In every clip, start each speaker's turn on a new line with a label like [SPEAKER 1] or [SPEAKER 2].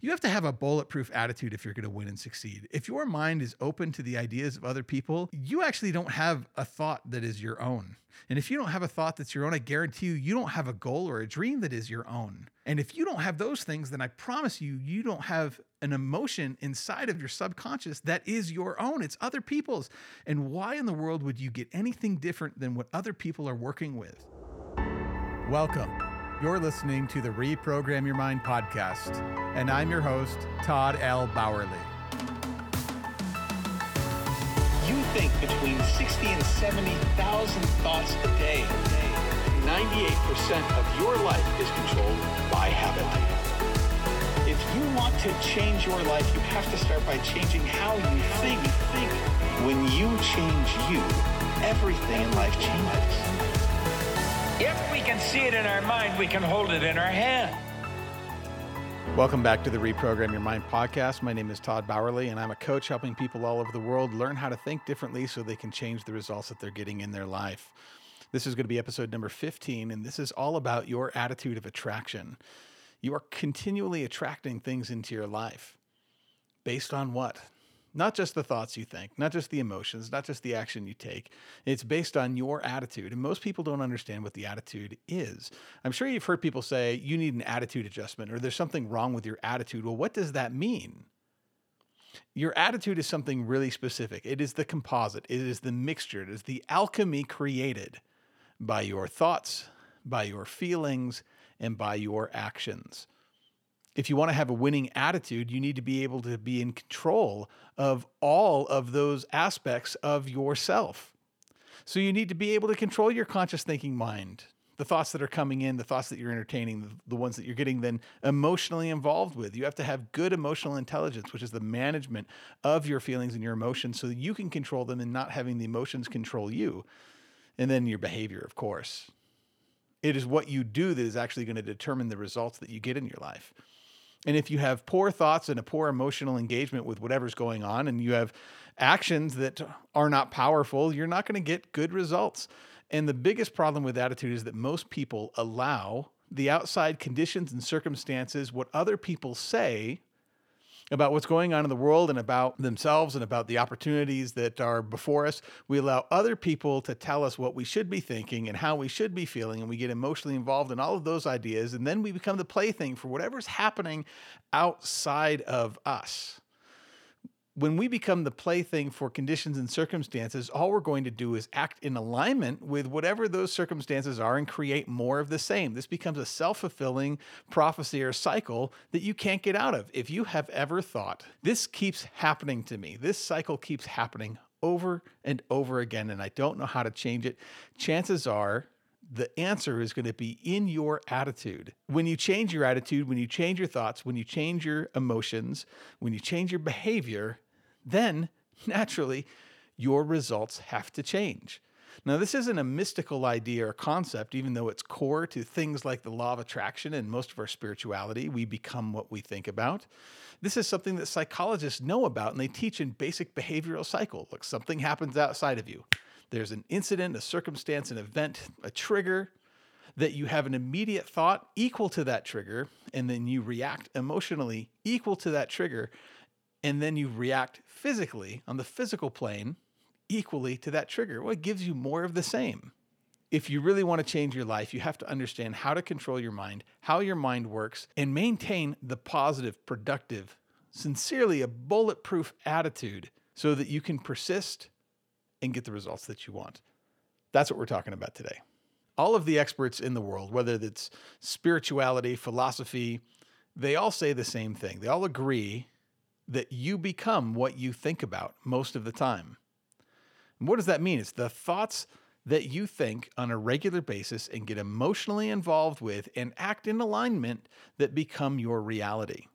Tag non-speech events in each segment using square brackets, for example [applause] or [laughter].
[SPEAKER 1] You have to have a bulletproof attitude if you're going to win and succeed. If your mind is open to the ideas of other people, you actually don't have a thought that is your own. And if you don't have a thought that's your own, I guarantee you, you don't have a goal or a dream that is your own. And if you don't have those things, then I promise you, you don't have an emotion inside of your subconscious that is your own. It's other people's. And why in the world would you get anything different than what other people are working with? Welcome. You're listening to the Reprogram Your Mind podcast, and I'm your host, Todd L. Bowerly.
[SPEAKER 2] You think between 60 and 70,000 thoughts a day. 98% of your life is controlled by habit. If you want to change your life, you have to start by changing how you think. think. When you change you, everything in life changes.
[SPEAKER 3] We can see it in our mind, we can hold it in our hand.
[SPEAKER 1] Welcome back to the Reprogram Your Mind podcast. My name is Todd Bowerly, and I'm a coach helping people all over the world learn how to think differently so they can change the results that they're getting in their life. This is going to be episode number 15, and this is all about your attitude of attraction. You are continually attracting things into your life. Based on what? Not just the thoughts you think, not just the emotions, not just the action you take. It's based on your attitude. And most people don't understand what the attitude is. I'm sure you've heard people say you need an attitude adjustment or there's something wrong with your attitude. Well, what does that mean? Your attitude is something really specific. It is the composite, it is the mixture, it is the alchemy created by your thoughts, by your feelings, and by your actions if you want to have a winning attitude, you need to be able to be in control of all of those aspects of yourself. So you need to be able to control your conscious thinking mind, the thoughts that are coming in, the thoughts that you're entertaining, the ones that you're getting then emotionally involved with. You have to have good emotional intelligence, which is the management of your feelings and your emotions so that you can control them and not having the emotions control you. And then your behavior, of course. It is what you do that is actually going to determine the results that you get in your life. And if you have poor thoughts and a poor emotional engagement with whatever's going on, and you have actions that are not powerful, you're not going to get good results. And the biggest problem with attitude is that most people allow the outside conditions and circumstances, what other people say, about what's going on in the world and about themselves and about the opportunities that are before us. We allow other people to tell us what we should be thinking and how we should be feeling, and we get emotionally involved in all of those ideas. And then we become the plaything for whatever's happening outside of us when we become the plaything for conditions and circumstances, all we're going to do is act in alignment with whatever those circumstances are and create more of the same. This becomes a self fulfilling prophecy or cycle that you can't get out of. If you have ever thought, this keeps happening to me, this cycle keeps happening over and over again, and I don't know how to change it, chances are the answer is going to be in your attitude. When you change your attitude, when you change your thoughts, when you change your emotions, when you change your behavior, then naturally your results have to change. Now, this isn't a mystical idea or concept, even though it's core to things like the law of attraction and most of our spirituality. We become what we think about. This is something that psychologists know about and they teach in basic behavioral cycle. Look, something happens outside of you. There's an incident, a circumstance, an event, a trigger that you have an immediate thought equal to that trigger, and then you react emotionally equal to that trigger and then you react physically on the physical plane equally to that trigger. Well, it gives you more of the same. If you really want to change your life, you have to understand how to control your mind, how your mind works, and maintain the positive, productive, sincerely a bulletproof attitude so that you can persist and get the results that you want. That's what we're talking about today. All of the experts in the world, whether it's spirituality, philosophy, they all say the same thing. They all agree that you become what you think about most of the time. And what does that mean? It's the thoughts that you think on a regular basis and get emotionally involved with and act in alignment that become your reality.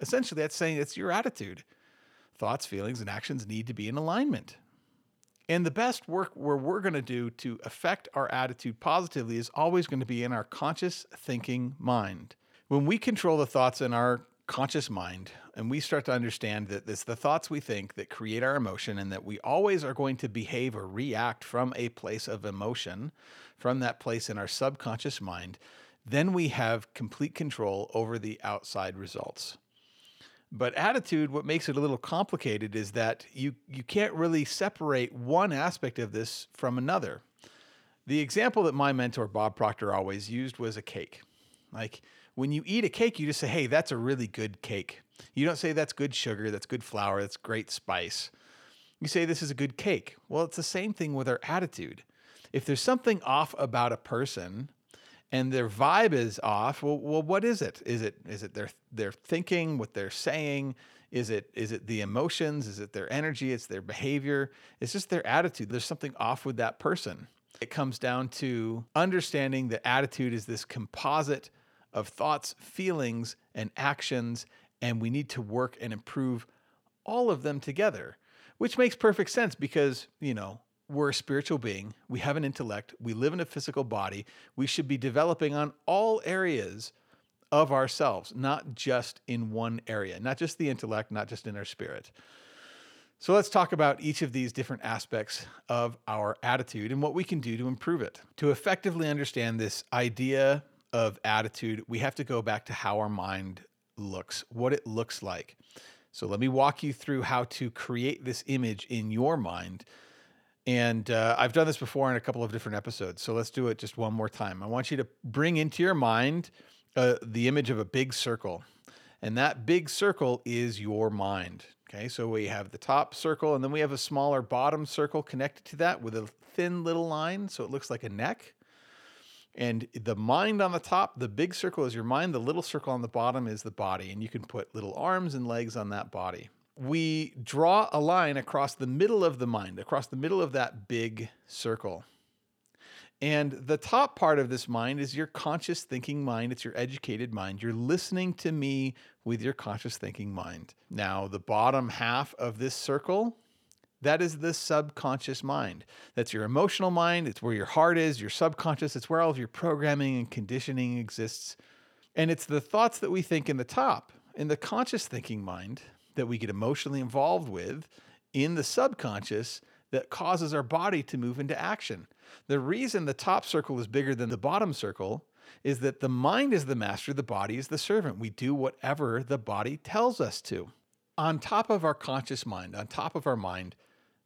[SPEAKER 1] Essentially, that's saying it's your attitude. Thoughts, feelings, and actions need to be in alignment. And the best work where we're going to do to affect our attitude positively is always going to be in our conscious thinking mind. When we control the thoughts in our conscious mind and we start to understand that it's the thoughts we think that create our emotion and that we always are going to behave or react from a place of emotion from that place in our subconscious mind then we have complete control over the outside results. But attitude, what makes it a little complicated is that you, you can't really separate one aspect of this from another. The example that my mentor, Bob Proctor, always used was a cake. Like when you eat a cake, you just say, hey, that's a really good cake. You don't say that's good sugar, that's good flour, that's great spice. You say this is a good cake. Well, it's the same thing with our attitude. If there's something off about a person, and their vibe is off, well, well, what is it? Is it is it their their thinking, what they're saying? Is it is it the emotions? Is it their energy? It's their behavior. It's just their attitude. There's something off with that person. It comes down to understanding that attitude is this composite of thoughts, feelings, and actions, and we need to work and improve all of them together, which makes perfect sense because, you know, we're a spiritual being, we have an intellect, we live in a physical body. We should be developing on all areas of ourselves, not just in one area, not just the intellect, not just in our spirit. So let's talk about each of these different aspects of our attitude and what we can do to improve it. To effectively understand this idea of attitude, we have to go back to how our mind looks, what it looks like. So let me walk you through how to create this image in your mind and uh, I've done this before in a couple of different episodes. So let's do it just one more time. I want you to bring into your mind uh, the image of a big circle. And that big circle is your mind. Okay, so we have the top circle, and then we have a smaller bottom circle connected to that with a thin little line. So it looks like a neck. And the mind on the top, the big circle is your mind, the little circle on the bottom is the body. And you can put little arms and legs on that body we draw a line across the middle of the mind, across the middle of that big circle. And the top part of this mind is your conscious thinking mind. It's your educated mind. You're listening to me with your conscious thinking mind. Now, the bottom half of this circle, that is the subconscious mind. That's your emotional mind. It's where your heart is, your subconscious. It's where all of your programming and conditioning exists. And it's the thoughts that we think in the top. In the conscious thinking mind, that we get emotionally involved with in the subconscious that causes our body to move into action. The reason the top circle is bigger than the bottom circle is that the mind is the master, the body is the servant. We do whatever the body tells us to. On top of our conscious mind, on top of our mind,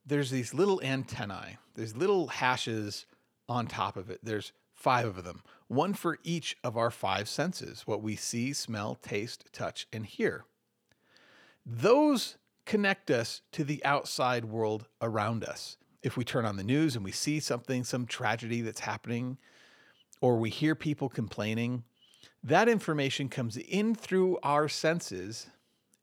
[SPEAKER 1] there's these little antennae, there's little hashes on top of it. There's five of them, one for each of our five senses what we see, smell, taste, touch, and hear. Those connect us to the outside world around us. If we turn on the news and we see something, some tragedy that's happening, or we hear people complaining, that information comes in through our senses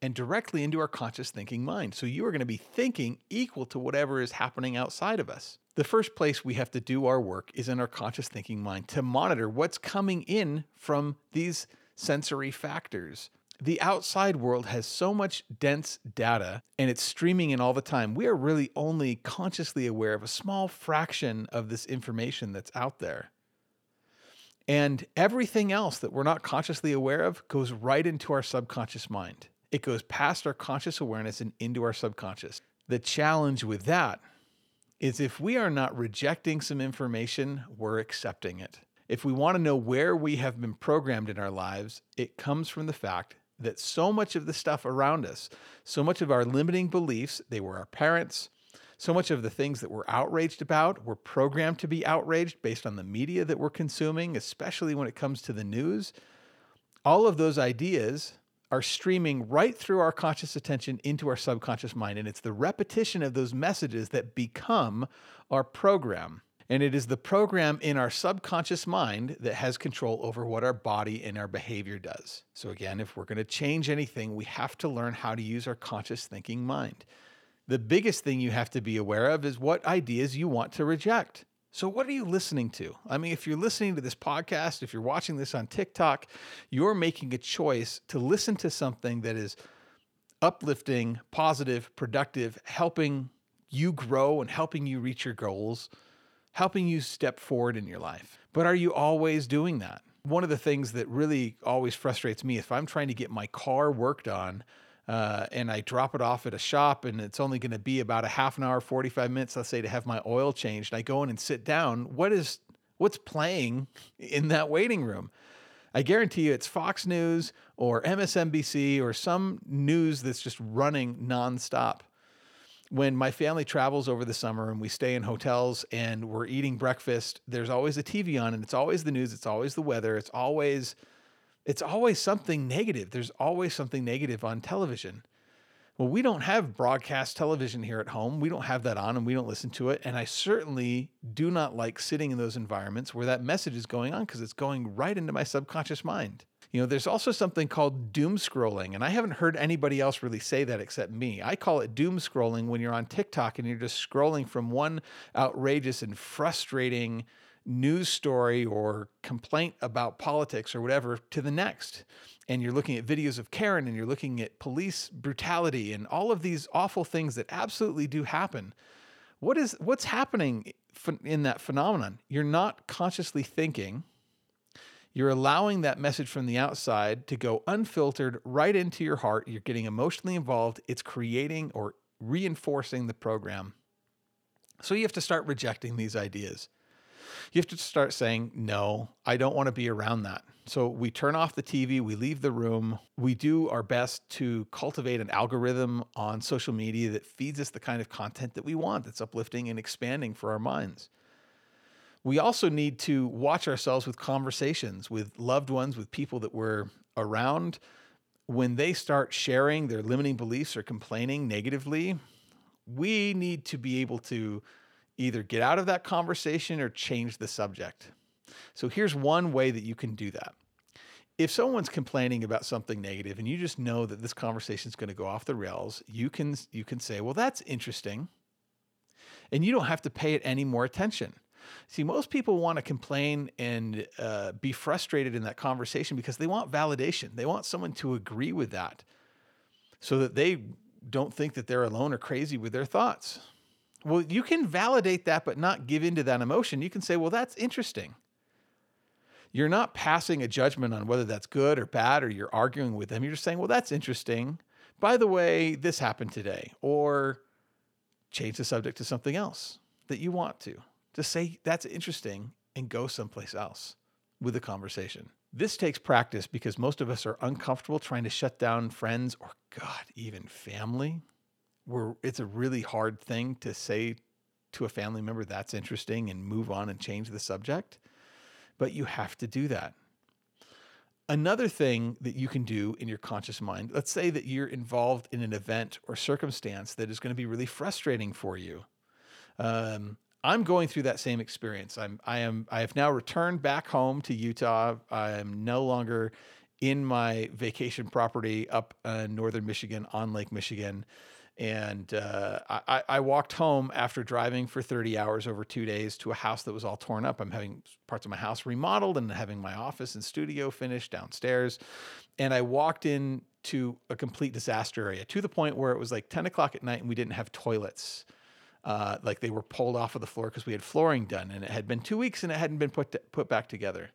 [SPEAKER 1] and directly into our conscious thinking mind. So you are going to be thinking equal to whatever is happening outside of us. The first place we have to do our work is in our conscious thinking mind to monitor what's coming in from these sensory factors the outside world has so much dense data and it's streaming in all the time. We are really only consciously aware of a small fraction of this information that's out there. And everything else that we're not consciously aware of goes right into our subconscious mind. It goes past our conscious awareness and into our subconscious. The challenge with that is if we are not rejecting some information, we're accepting it. If we want to know where we have been programmed in our lives, it comes from the fact that so much of the stuff around us, so much of our limiting beliefs, they were our parents, so much of the things that we're outraged about, we're programmed to be outraged based on the media that we're consuming, especially when it comes to the news. All of those ideas are streaming right through our conscious attention into our subconscious mind. And it's the repetition of those messages that become our program. And it is the program in our subconscious mind that has control over what our body and our behavior does. So, again, if we're going to change anything, we have to learn how to use our conscious thinking mind. The biggest thing you have to be aware of is what ideas you want to reject. So, what are you listening to? I mean, if you're listening to this podcast, if you're watching this on TikTok, you're making a choice to listen to something that is uplifting, positive, productive, helping you grow and helping you reach your goals helping you step forward in your life. But are you always doing that? One of the things that really always frustrates me if I'm trying to get my car worked on uh, and I drop it off at a shop and it's only going to be about a half an hour, 45 minutes, let's say, to have my oil changed, I go in and sit down. What is what's playing in that waiting room? I guarantee you it's Fox News or MSNBC or some news that's just running nonstop. When my family travels over the summer and we stay in hotels and we're eating breakfast, there's always a TV on and it's always the news, it's always the weather, it's always it's always something negative. There's always something negative on television. Well, we don't have broadcast television here at home. We don't have that on and we don't listen to it. And I certainly do not like sitting in those environments where that message is going on because it's going right into my subconscious mind. You know, there's also something called doom scrolling, and I haven't heard anybody else really say that except me. I call it doom scrolling when you're on TikTok and you're just scrolling from one outrageous and frustrating news story or complaint about politics or whatever to the next and you're looking at videos of Karen and you're looking at police brutality and all of these awful things that absolutely do happen. What is what's happening in that phenomenon? You're not consciously thinking. You're allowing that message from the outside to go unfiltered right into your heart. You're getting emotionally involved. It's creating or reinforcing the program. So you have to start rejecting these ideas. You have to start saying, no, I don't want to be around that. So we turn off the TV, we leave the room, we do our best to cultivate an algorithm on social media that feeds us the kind of content that we want, that's uplifting and expanding for our minds. We also need to watch ourselves with conversations with loved ones, with people that we're around. When they start sharing their limiting beliefs or complaining negatively, we need to be able to either get out of that conversation or change the subject. So here's one way that you can do that. If someone's complaining about something negative and you just know that this conversation is going to go off the rails, you can you can say, "Well, that's interesting." And you don't have to pay it any more attention. See, most people want to complain and uh, be frustrated in that conversation because they want validation. They want someone to agree with that so that they don't think that they're alone or crazy with their thoughts. Well, you can validate that, but not give into that emotion. You can say, well, that's interesting. You're not passing a judgment on whether that's good or bad, or you're arguing with them. You're just saying, well, that's interesting. By the way, this happened today. Or change the subject to something else that you want to. Just say, that's interesting, and go someplace else with the conversation. This takes practice because most of us are uncomfortable trying to shut down friends or, God, even family where it's a really hard thing to say to a family member that's interesting and move on and change the subject, but you have to do that. Another thing that you can do in your conscious mind, let's say that you're involved in an event or circumstance that is going to be really frustrating for you. Um, I'm going through that same experience. I'm, I am, I have now returned back home to Utah. I am no longer in my vacation property up in northern Michigan on Lake Michigan. And uh, I, I, walked home after driving for 30 hours over two days to a house that was all torn up. I'm having parts of my house remodeled and having my office and studio finished downstairs. And I walked in to a complete disaster area to the point where it was like 10 o'clock at night and we didn't have toilets. Uh, like they were pulled off of the floor because we had flooring done and it had been two weeks and it hadn't been put, to, put back together.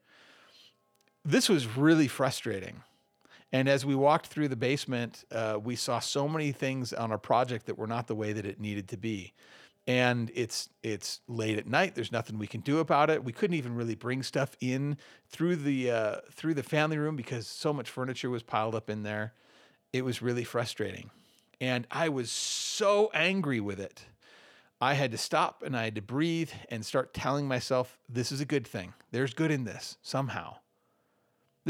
[SPEAKER 1] This was really frustrating and as we walked through the basement, uh, we saw so many things on our project that were not the way that it needed to be. And it's it's late at night. There's nothing we can do about it. We couldn't even really bring stuff in through the uh, through the family room because so much furniture was piled up in there. It was really frustrating, and I was so angry with it. I had to stop and I had to breathe and start telling myself, "This is a good thing. There's good in this somehow."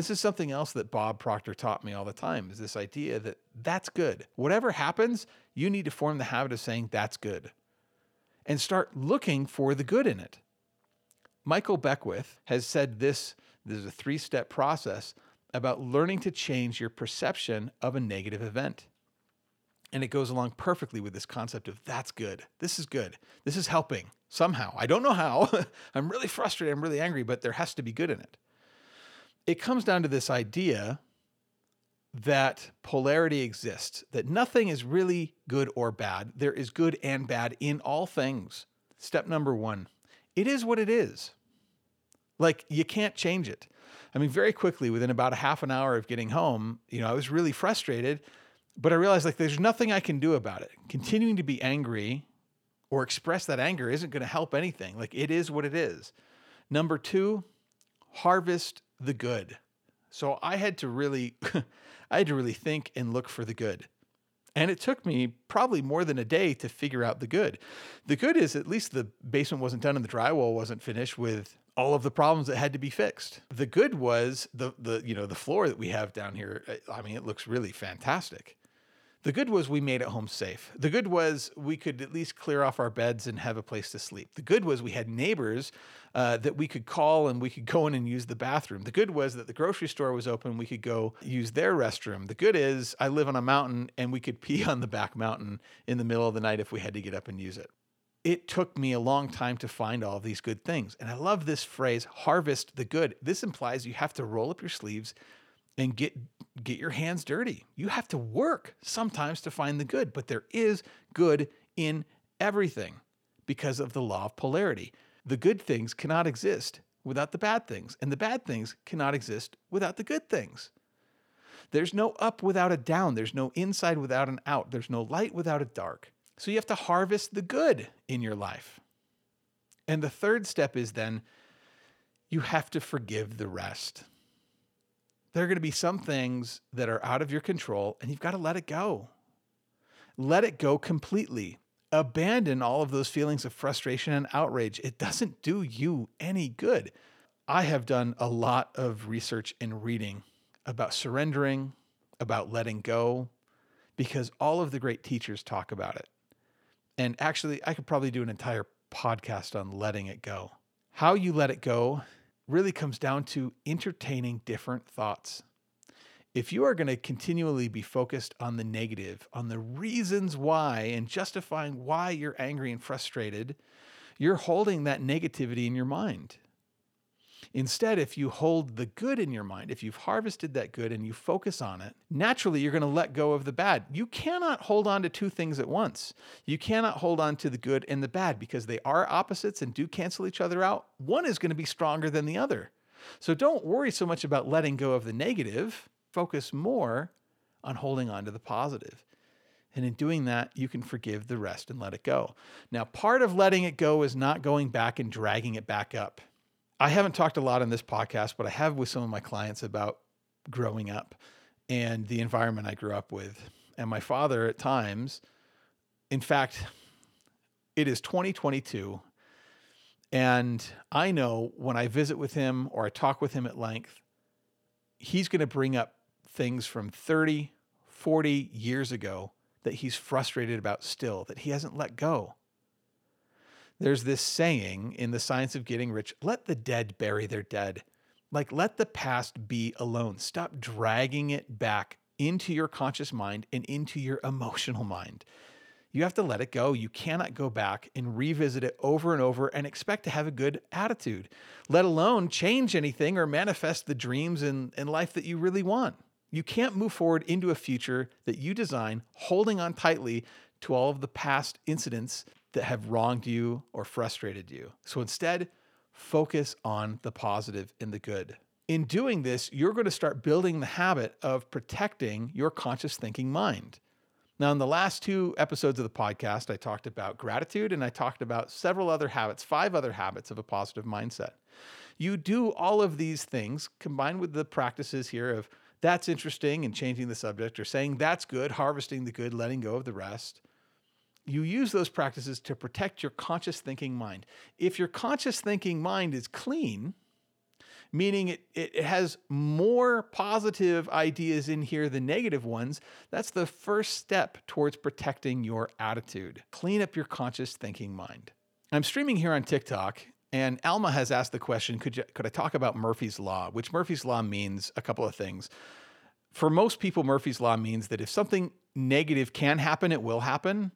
[SPEAKER 1] This is something else that Bob Proctor taught me all the time is this idea that that's good. Whatever happens, you need to form the habit of saying that's good and start looking for the good in it. Michael Beckwith has said this there's a three step process about learning to change your perception of a negative event. And it goes along perfectly with this concept of that's good. This is good. This is helping somehow. I don't know how. [laughs] I'm really frustrated. I'm really angry, but there has to be good in it it comes down to this idea that polarity exists, that nothing is really good or bad. There is good and bad in all things. Step number one it is what it is. Like, you can't change it. I mean, very quickly, within about a half an hour of getting home, you know, I was really frustrated, but I realized like there's nothing I can do about it. Continuing to be angry or express that anger isn't going to help anything. Like, it is what it is. Number two, harvest the good. So I had to really, [laughs] I had to really think and look for the good. And it took me probably more than a day to figure out the good. The good is at least the basement wasn't done and the drywall wasn't finished with all of the problems that had to be fixed. The good was the the you know the floor that we have down here. I mean, it looks really fantastic. The good was we made it home safe. The good was we could at least clear off our beds and have a place to sleep. The good was we had neighbors uh, that we could call and we could go in and use the bathroom. The good was that the grocery store was open. We could go use their restroom. The good is I live on a mountain and we could [laughs] pee on the back mountain in the middle of the night if we had to get up and use it. It took me a long time to find all these good things. And I love this phrase, harvest the good. This implies you have to roll up your sleeves, and get get your hands dirty. You have to work sometimes to find the good, but there is good in everything because of the law of polarity. The good things cannot exist without the bad things, and the bad things cannot exist without the good things. There's no up without a down, there's no inside without an out, there's no light without a dark. So you have to harvest the good in your life. And the third step is then you have to forgive the rest there are going to be some things that are out of your control and you've got to let it go. Let it go completely. Abandon all of those feelings of frustration and outrage. It doesn't do you any good. I have done a lot of research and reading about surrendering, about letting go, because all of the great teachers talk about it. And actually, I could probably do an entire podcast on letting it go. How you let it go really comes down to entertaining different thoughts. If you are going to continually be focused on the negative, on the reasons why, and justifying why you're angry and frustrated, you're holding that negativity in your mind. Instead, if you hold the good in your mind, if you've harvested that good and you focus on it, naturally you're going to let go of the bad. You cannot hold on to two things at once. You cannot hold on to the good and the bad because they are opposites and do cancel each other out. One is going to be stronger than the other. So don't worry so much about letting go of the negative, focus more on holding on to the positive. And in doing that, you can forgive the rest and let it go. Now, part of letting it go is not going back and dragging it back up. I haven't talked a lot on this podcast, but I have with some of my clients about growing up and the environment I grew up with. And my father, at times, in fact, it is 2022. And I know when I visit with him or I talk with him at length, he's going to bring up things from 30, 40 years ago that he's frustrated about still, that he hasn't let go. There's this saying in the science of getting rich let the dead bury their dead. Like, let the past be alone. Stop dragging it back into your conscious mind and into your emotional mind. You have to let it go. You cannot go back and revisit it over and over and expect to have a good attitude, let alone change anything or manifest the dreams and, in life that you really want. You can't move forward into a future that you design holding on tightly to all of the past incidents that have wronged you or frustrated you. So instead, focus on the positive and the good. In doing this, you're going to start building the habit of protecting your conscious thinking mind. Now, in the last two episodes of the podcast, I talked about gratitude and I talked about several other habits, five other habits of a positive mindset. You do all of these things combined with the practices here of that's interesting and changing the subject, or saying that's good, harvesting the good, letting go of the rest you use those practices to protect your conscious thinking mind. If your conscious thinking mind is clean, meaning it, it has more positive ideas in here than negative ones, that's the first step towards protecting your attitude. Clean up your conscious thinking mind. I'm streaming here on TikTok, and Alma has asked the question could, you, could I talk about Murphy's Law? Which Murphy's Law means a couple of things. For most people, Murphy's Law means that if something negative can happen, it will happen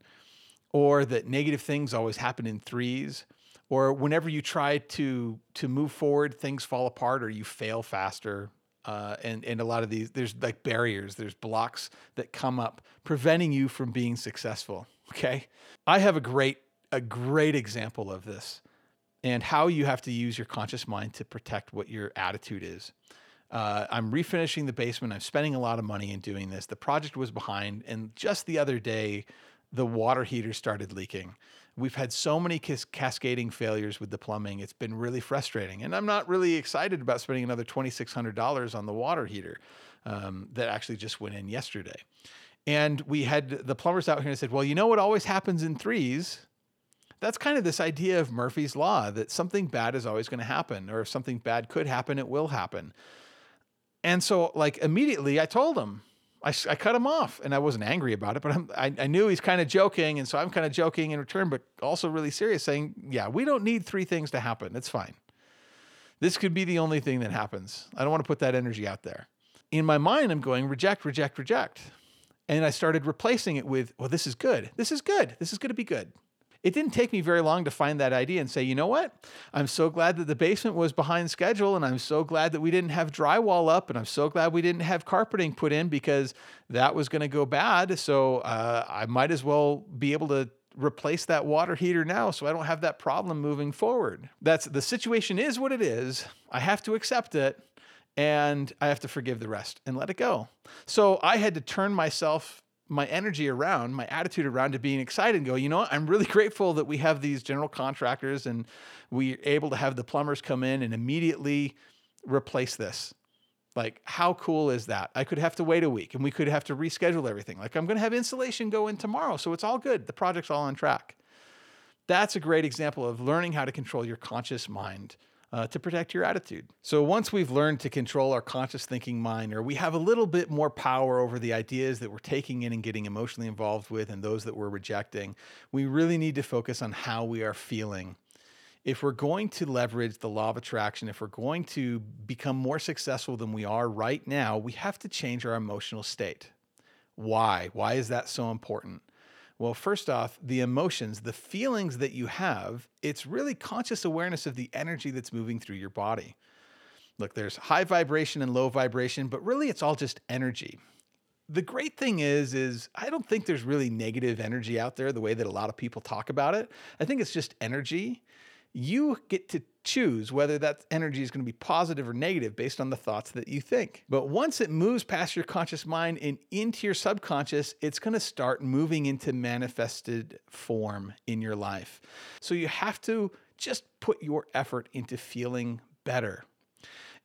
[SPEAKER 1] or that negative things always happen in threes, or whenever you try to to move forward, things fall apart or you fail faster. Uh, and and a lot of these there's like barriers, there's blocks that come up preventing you from being successful. Okay, I have a great a great example of this and how you have to use your conscious mind to protect what your attitude is. Uh, I'm refinishing the basement. I'm spending a lot of money in doing this. The project was behind, and just the other day, the water heater started leaking. We've had so many cas- cascading failures with the plumbing. It's been really frustrating. And I'm not really excited about spending another $2,600 on the water heater um, that actually just went in yesterday. And we had the plumbers out here and said, well, you know what always happens in threes? That's kind of this idea of Murphy's Law that something bad is always going to happen, or if something bad could happen, it will happen. And so, like, immediately I told him, I, I cut him off and I wasn't angry about it, but I'm, I, I knew he's kind of joking. And so I'm kind of joking in return, but also really serious, saying, yeah, we don't need three things to happen. It's fine. This could be the only thing that happens. I don't want to put that energy out there. In my mind, I'm going reject, reject, reject. And I started replacing it with, well, this is good. This is good. This is going to be good. It didn't take me very long to find that idea and say, you know what? I'm so glad that the basement was behind schedule, and I'm so glad that we didn't have drywall up, and I'm so glad we didn't have carpeting put in because that was going to go bad. So uh, I might as well be able to replace that water heater now so I don't have that problem moving forward. That's the situation is what it is. I have to accept it and I have to forgive the rest and let it go. So I had to turn myself my energy around, my attitude around to being excited and go, you know what? I'm really [laughs] grateful that we have these general contractors and we're able to have the plumbers come in and immediately replace this. Like, how cool is that? I could have to wait a week and we could have to reschedule everything. Like, I'm going to have insulation go in tomorrow. So it's all good. The project's all on track. That's a great example of learning how to control your conscious mind uh, to protect your attitude. So once we've learned to control our conscious thinking mind, or we have a little bit more power over the ideas that we're taking in and getting emotionally involved with and those that we're rejecting, we really need to focus on how we are feeling. If we're going to leverage the law of attraction, if we're going to become more successful than we are right now, we have to change our emotional state. Why? Why is that so important? Well, first off, the emotions, the feelings that you have, it's really conscious awareness of the energy that's moving through your body. Look, there's high vibration and low vibration, but really it's all just energy. The great thing is is I don't think there's really negative energy out there the way that a lot of people talk about it. I think it's just energy you get to choose whether that energy is going to be positive or negative based on the thoughts that you think. But once it moves past your conscious mind and into your subconscious, it's going to start moving into manifested form in your life. So you have to just put your effort into feeling better.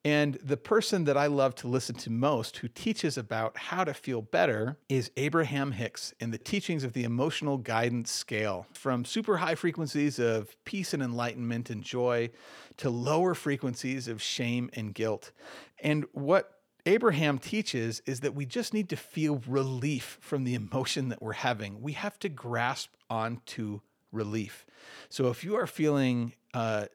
[SPEAKER 1] And the person that I love to listen to most who teaches about how to feel better is Abraham Hicks in the teachings of the emotional guidance scale from super high frequencies of peace and enlightenment and joy to lower frequencies of shame and guilt. And what Abraham teaches is that we just need to feel relief from the emotion that we're having. We have to grasp onto relief. So if you are feeling uh,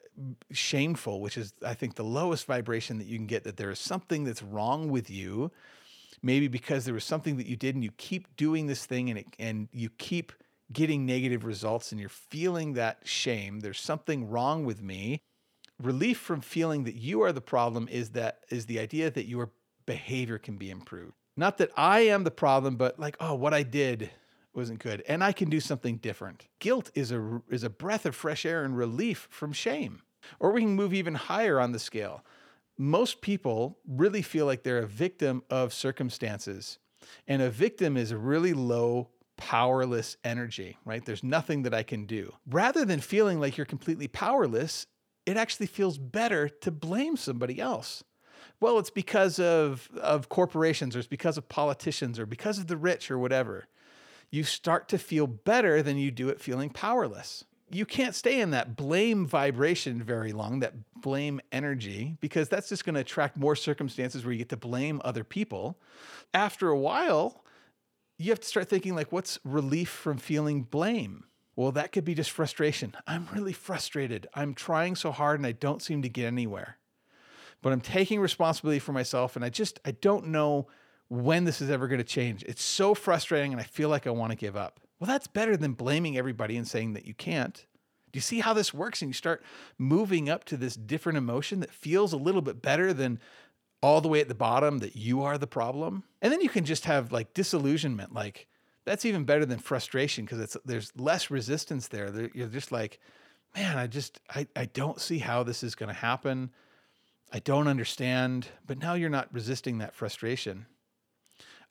[SPEAKER 1] shameful, which is, I think, the lowest vibration that you can get, that there is something that's wrong with you, maybe because there was something that you did and you keep doing this thing and, it, and you keep getting negative results and you're feeling that shame, there's something wrong with me. Relief from feeling that you are the problem is that is the idea that your behavior can be improved. Not that I am the problem, but like, oh, what I did wasn't good. And i can do something different. Guilt is a is a breath of fresh air and relief from shame. Or we can move even higher on the scale. Most people really feel like they're a victim of circumstances. And a victim is a really low powerless energy right? There's nothing that i can do. Rather than feeling like you're completely powerless it actually feels better to blame somebody else. Well it's because of of corporations or it's because of politicians or because of the rich or whatever you start to feel better than you do at feeling powerless. You can't stay in that blame vibration very long, that blame energy, because that's just going to attract more circumstances where you get to blame other people. After a while, you have to start thinking like what's relief from feeling blame? Well, that could be just frustration. I'm really frustrated. I'm trying so hard and I don't seem to get anywhere. But I'm taking responsibility for myself and I just I don't know when this is ever going to change. It's so frustrating and I feel like I want to give up. Well, that's better than blaming everybody and saying that you can't. Do you see how this works? And you start moving up to this different emotion that feels a little bit better than all the way at the bottom that you are the problem. And then you can just have like disillusionment. Like that's even better than frustration because it's there's less resistance there. You're just like, man, I just I, I don't see how this is going to happen. I don't understand. But now you're not resisting that frustration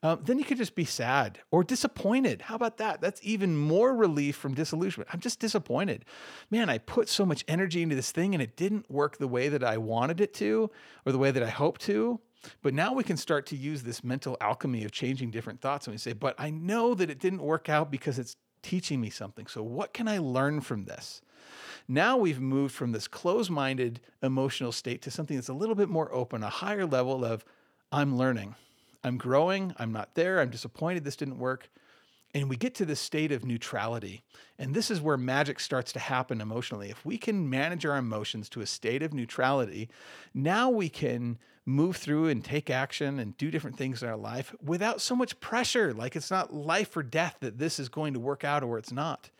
[SPEAKER 1] Um, then you could just be sad or disappointed. How about that? That's even more relief from disillusionment. I'm just disappointed. Man, I put so much energy into this thing and it didn't work the way that I wanted it to or the way that I hoped to. But now we can start to use this mental alchemy of changing different thoughts. And we say, but I know that it didn't work out because it's teaching me something. So, what can I learn from this? Now we've moved from this closed minded emotional state to something that's a little bit more open, a higher level of I'm learning. I'm growing. I'm not there. I'm disappointed this didn't work. And we get to this state of neutrality. And this is where magic starts to happen emotionally. If we can manage our emotions to a state of neutrality, now we can move through and take action and do different things in our life without so much pressure. Like it's not life or death that this is going to work out or it's not.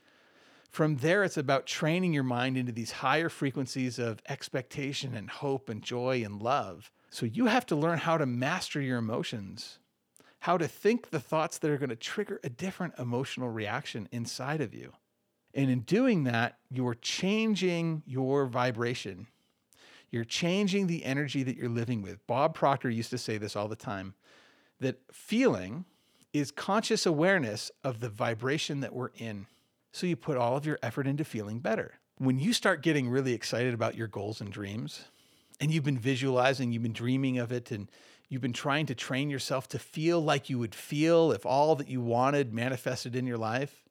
[SPEAKER 1] From there, it's about training your mind into these higher frequencies of expectation and hope and joy and love. So you have to learn how to master your emotions, how to think the thoughts that are going to trigger a different emotional reaction inside of you. And in doing that, you're changing your vibration. You're changing the energy that you're living with. Bob Proctor used to say this all the time that feeling is conscious awareness of the vibration that we're in. So you put all of your effort into feeling better. When you start getting really excited about your goals and dreams, and you've been visualizing, you've been dreaming of it, and you've been trying to train yourself to feel like you would feel if all that you wanted manifested in your life.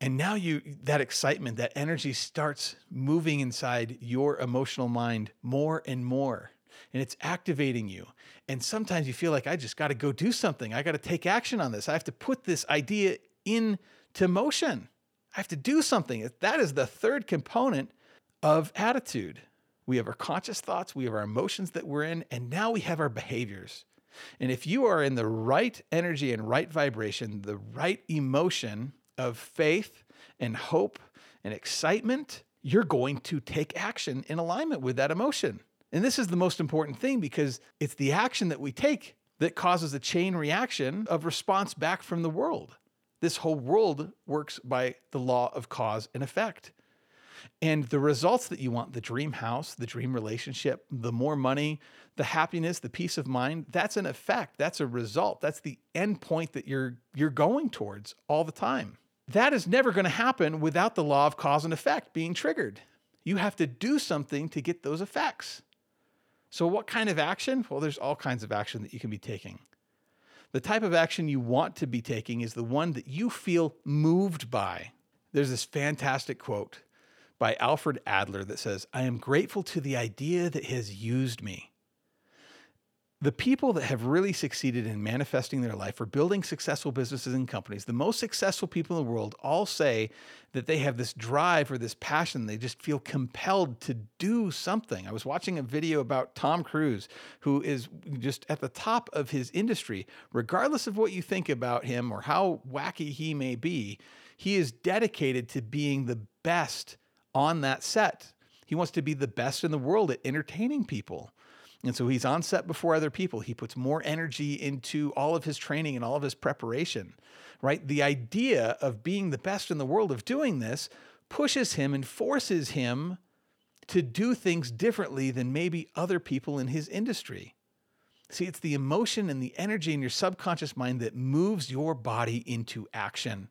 [SPEAKER 1] And now you that excitement, that energy starts moving inside your emotional mind more and more. And it's activating you. And sometimes you feel like I just got to go do something. I got to take action on this. I have to put this idea into motion. I have to do something. That is the third component of attitude. We have our conscious thoughts, we have our emotions that we're in, and now we have our behaviors. And if you are in the right energy and right vibration, the right emotion of faith and hope and excitement, you're going to take action in alignment with that emotion. And this is the most important thing because it's the action that we take that causes a chain reaction of response back from the world. This whole world works by the law of cause and effect. And the results that you want the dream house, the dream relationship, the more money, the happiness, the peace of mind that's an effect. That's a result. That's the end point that you're, you're going towards all the time. That is never going to happen without the law of cause and effect being triggered. You have to do something to get those effects. So, what kind of action? Well, there's all kinds of action that you can be taking. The type of action you want to be taking is the one that you feel moved by. There's this fantastic quote by Alfred Adler that says, I am grateful to the idea that has used me. The people that have really succeeded in manifesting their life or building successful businesses and companies, the most successful people in the world all say that they have this drive or this passion. They just feel compelled to do something. I was watching a video about Tom Cruise, who is just at the top of his industry. Regardless of what you think about him or how wacky he may be, he is dedicated to being the best on that set. He wants to be the best in the world at entertaining people. And so he's on set before other people. He puts more energy into all of his training and all of his preparation, right? The idea of being the best in the world, of doing this, pushes him and forces him to do things differently than maybe other people in his industry. See, it's the emotion and the energy in your subconscious mind that moves your body into action.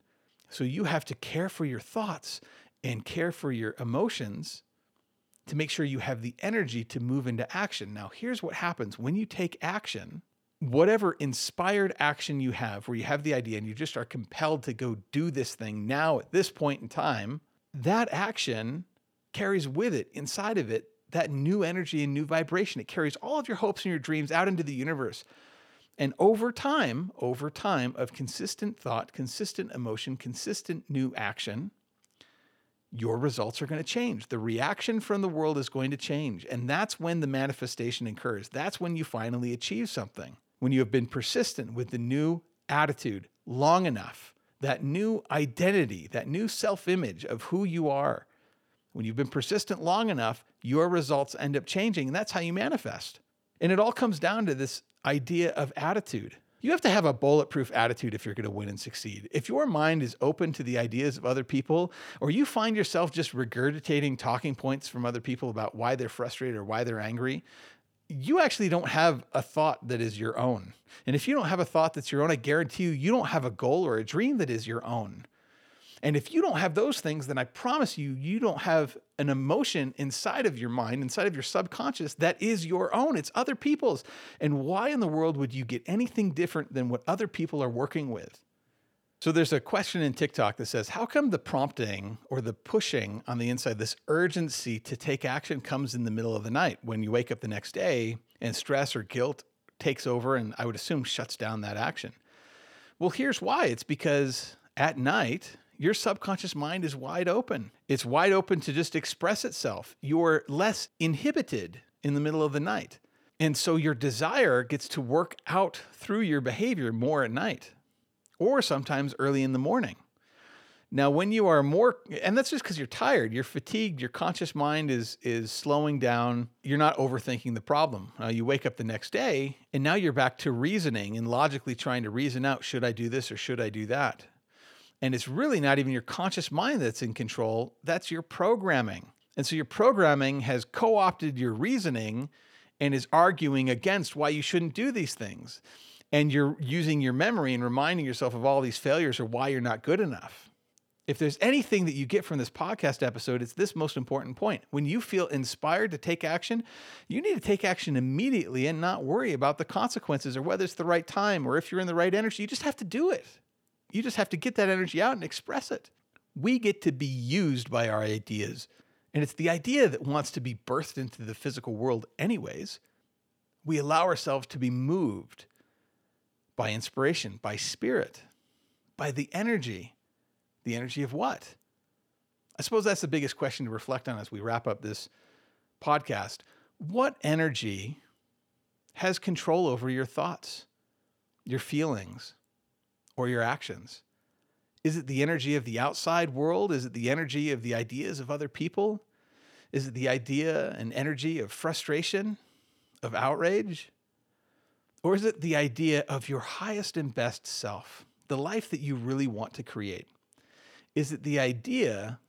[SPEAKER 1] So you have to care for your thoughts and care for your emotions to make sure you have the energy to move into action. Now, here's what happens when you take action whatever inspired action you have, where you have the idea and you just are compelled to go do this thing now at this point in time, that action carries with it inside of it that new energy and new vibration. It carries all of your hopes and your dreams out into the universe. And over time, over time of consistent thought, consistent emotion, consistent new action, your results are going to change. The reaction from the world is going to change. And that's when the manifestation occurs. That's when you finally achieve something. When you have been persistent with the new attitude long enough, that new identity, that new self image of who you are. When you've been persistent long enough, your results end up changing. And that's how you manifest. And it all comes down to this idea of attitude. You have to have a bulletproof attitude if you're going to win and succeed. If your mind is open to the ideas of other people, or you find yourself just regurgitating talking points from other people about why they're frustrated or why they're angry, you actually don't have a thought that is your own. And if you don't have a thought that's your own, I guarantee you, you don't have a goal or a dream that is your own. And if you don't have those things, then I promise you, you don't have an emotion inside of your mind, inside of your subconscious that is your own. It's other people's. And why in the world would you get anything different than what other people are working with? So there's a question in TikTok that says, How come the prompting or the pushing on the inside, this urgency to take action comes in the middle of the night when you wake up the next day and stress or guilt takes over and I would assume shuts down that action? Well, here's why it's because at night, your subconscious mind is wide open. It's wide open to just express itself. You're less inhibited in the middle of the night. And so your desire gets to work out through your behavior more at night or sometimes early in the morning. Now, when you are more, and that's just because you're tired, you're fatigued, your conscious mind is is slowing down. You're not overthinking the problem. Uh, you wake up the next day, and now you're back to reasoning and logically trying to reason out: should I do this or should I do that? And it's really not even your conscious mind that's in control, that's your programming. And so your programming has co opted your reasoning and is arguing against why you shouldn't do these things. And you're using your memory and reminding yourself of all these failures or why you're not good enough. If there's anything that you get from this podcast episode, it's this most important point. When you feel inspired to take action, you need to take action immediately and not worry about the consequences or whether it's the right time or if you're in the right energy. You just have to do it. You just have to get that energy out and express it. We get to be used by our ideas. And it's the idea that wants to be birthed into the physical world, anyways. We allow ourselves to be moved by inspiration, by spirit, by the energy. The energy of what? I suppose that's the biggest question to reflect on as we wrap up this podcast. What energy has control over your thoughts, your feelings, or your actions? Is it the energy of the outside world? Is it the energy of the ideas of other people? Is it the idea and energy of frustration, of outrage? Or is it the idea of your highest and best self, the life that you really want to create? Is it the idea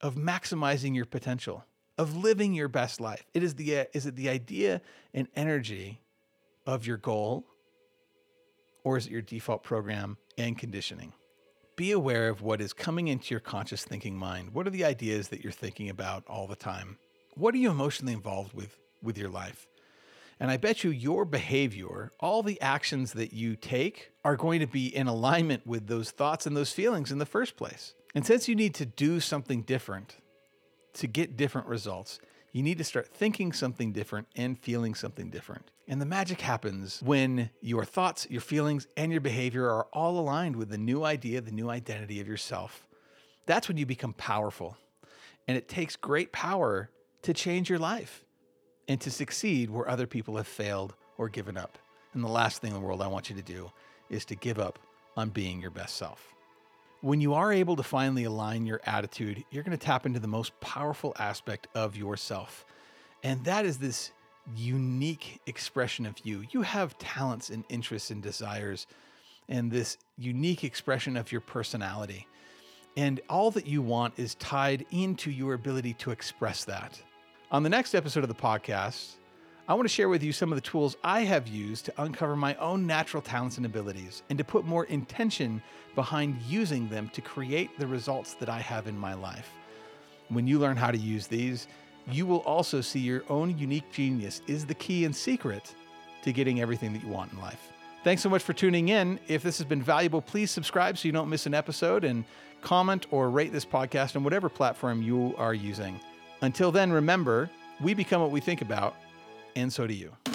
[SPEAKER 1] of maximizing your potential, of living your best life? It is the is it the idea and energy of your goal, or is it your default program and conditioning? Be aware of what is coming into your conscious thinking mind. What are the ideas that you're thinking about all the time? What are you emotionally involved with with your life? And I bet you your behavior, all the actions that you take, are going to be in alignment with those thoughts and those feelings in the first place. And since you need to do something different to get different results, you need to start thinking something different and feeling something different. And the magic happens when your thoughts, your feelings, and your behavior are all aligned with the new idea, the new identity of yourself. That's when you become powerful. And it takes great power to change your life and to succeed where other people have failed or given up. And the last thing in the world I want you to do is to give up on being your best self. When you are able to finally align your attitude, you're going to tap into the most powerful aspect of yourself. And that is this unique expression of you. You have talents and interests and desires, and this unique expression of your personality. And all that you want is tied into your ability to express that. On the next episode of the podcast, I want to share with you some of the tools I have used to uncover my own natural talents and abilities and to put more intention behind using them to create the results that I have in my life. When you learn how to use these, you will also see your own unique genius is the key and secret to getting everything that you want in life. Thanks so much for tuning in. If this has been valuable, please subscribe so you don't miss an episode and comment or rate this podcast on whatever platform you are using. Until then, remember, we become what we think about and so do you.